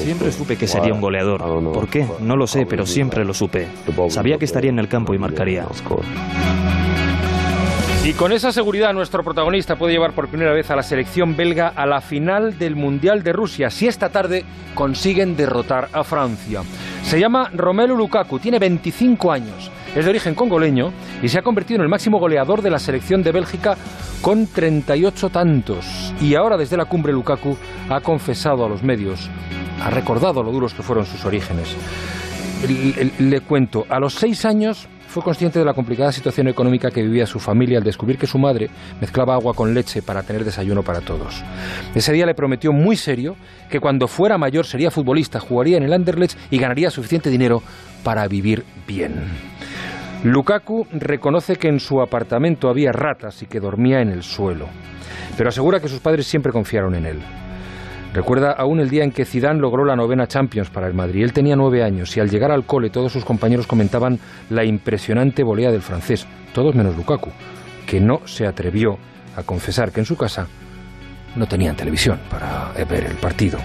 Siempre supe que sería un goleador. ¿Por qué? No lo sé, pero siempre lo supe. Sabía que estaría en el campo y marcaría. Y con esa seguridad nuestro protagonista puede llevar por primera vez a la selección belga a la final del Mundial de Rusia si esta tarde consiguen derrotar a Francia. Se llama Romelu Lukaku, tiene 25 años, es de origen congoleño y se ha convertido en el máximo goleador de la selección de Bélgica con 38 tantos. Y ahora desde la cumbre Lukaku ha confesado a los medios, ha recordado lo duros que fueron sus orígenes. Le, cuento, a los seis años fue consciente de la complicada situación económica que vivía su familia al descubrir que su madre mezclaba agua con leche para tener desayuno para todos. Ese día le prometió muy serio que cuando fuera mayor sería futbolista, jugaría en el Anderlecht y ganaría suficiente dinero para vivir bien. Lukaku reconoce que en su apartamento había ratas y que dormía en el suelo, pero asegura que sus padres siempre confiaron en él. Recuerda aún el día en que Zidane logró la novena Champions para el Madrid. Él tenía nueve años y al llegar al cole todos sus compañeros comentaban la impresionante volea del francés, todos menos Lukaku, que no se atrevió a confesar que en su casa no tenían televisión para ver el partido.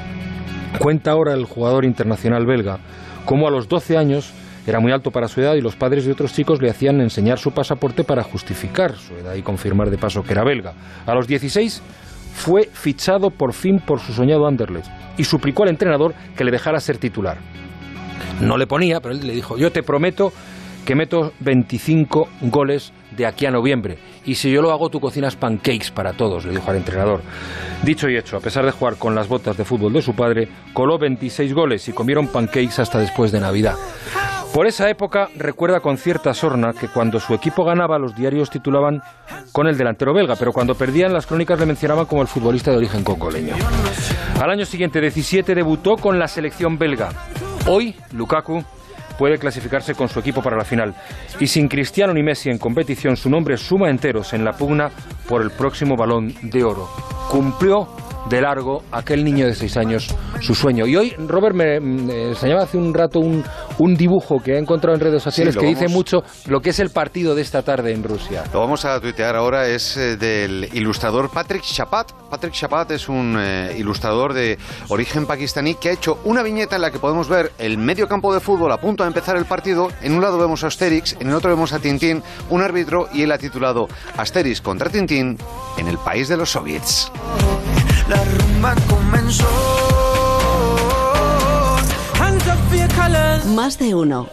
Cuenta ahora el jugador internacional belga cómo a los 12 años era muy alto para su edad y los padres de otros chicos le hacían enseñar su pasaporte para justificar su edad y confirmar de paso que era belga. A los 16 fue fichado por fin por su soñado Anderlecht y suplicó al entrenador que le dejara ser titular. No le ponía, pero él le dijo, yo te prometo que meto 25 goles de aquí a noviembre. Y si yo lo hago, tú cocinas pancakes para todos, le dijo al entrenador. Dicho y hecho, a pesar de jugar con las botas de fútbol de su padre, coló 26 goles y comieron pancakes hasta después de Navidad. Por esa época recuerda con cierta sorna que cuando su equipo ganaba los diarios titulaban con el delantero belga, pero cuando perdían las crónicas le mencionaban como el futbolista de origen cocoleño. Al año siguiente, 17, debutó con la selección belga. Hoy, Lukaku puede clasificarse con su equipo para la final. Y sin Cristiano ni Messi en competición, su nombre suma enteros en la pugna por el próximo balón de oro. Cumplió de largo aquel niño de seis años su sueño. Y hoy Robert me, enseñaba hace un rato un, un, dibujo que he encontrado en redes sociales que dice mucho lo que es el partido de esta tarde en Rusia. Lo vamos a tuitear ahora, es eh, del ilustrador Patrick Chapat. Patrick Chapat es un eh, ilustrador de origen pakistaní que ha hecho una viñeta en la que podemos ver el medio campo de fútbol a punto de empezar el partido. En un lado vemos a Asterix, en el otro vemos a Tintín, un árbitro, y él ha titulado Asterix contra Tintín en el país de los soviets la rumba comenzó. Más de uno.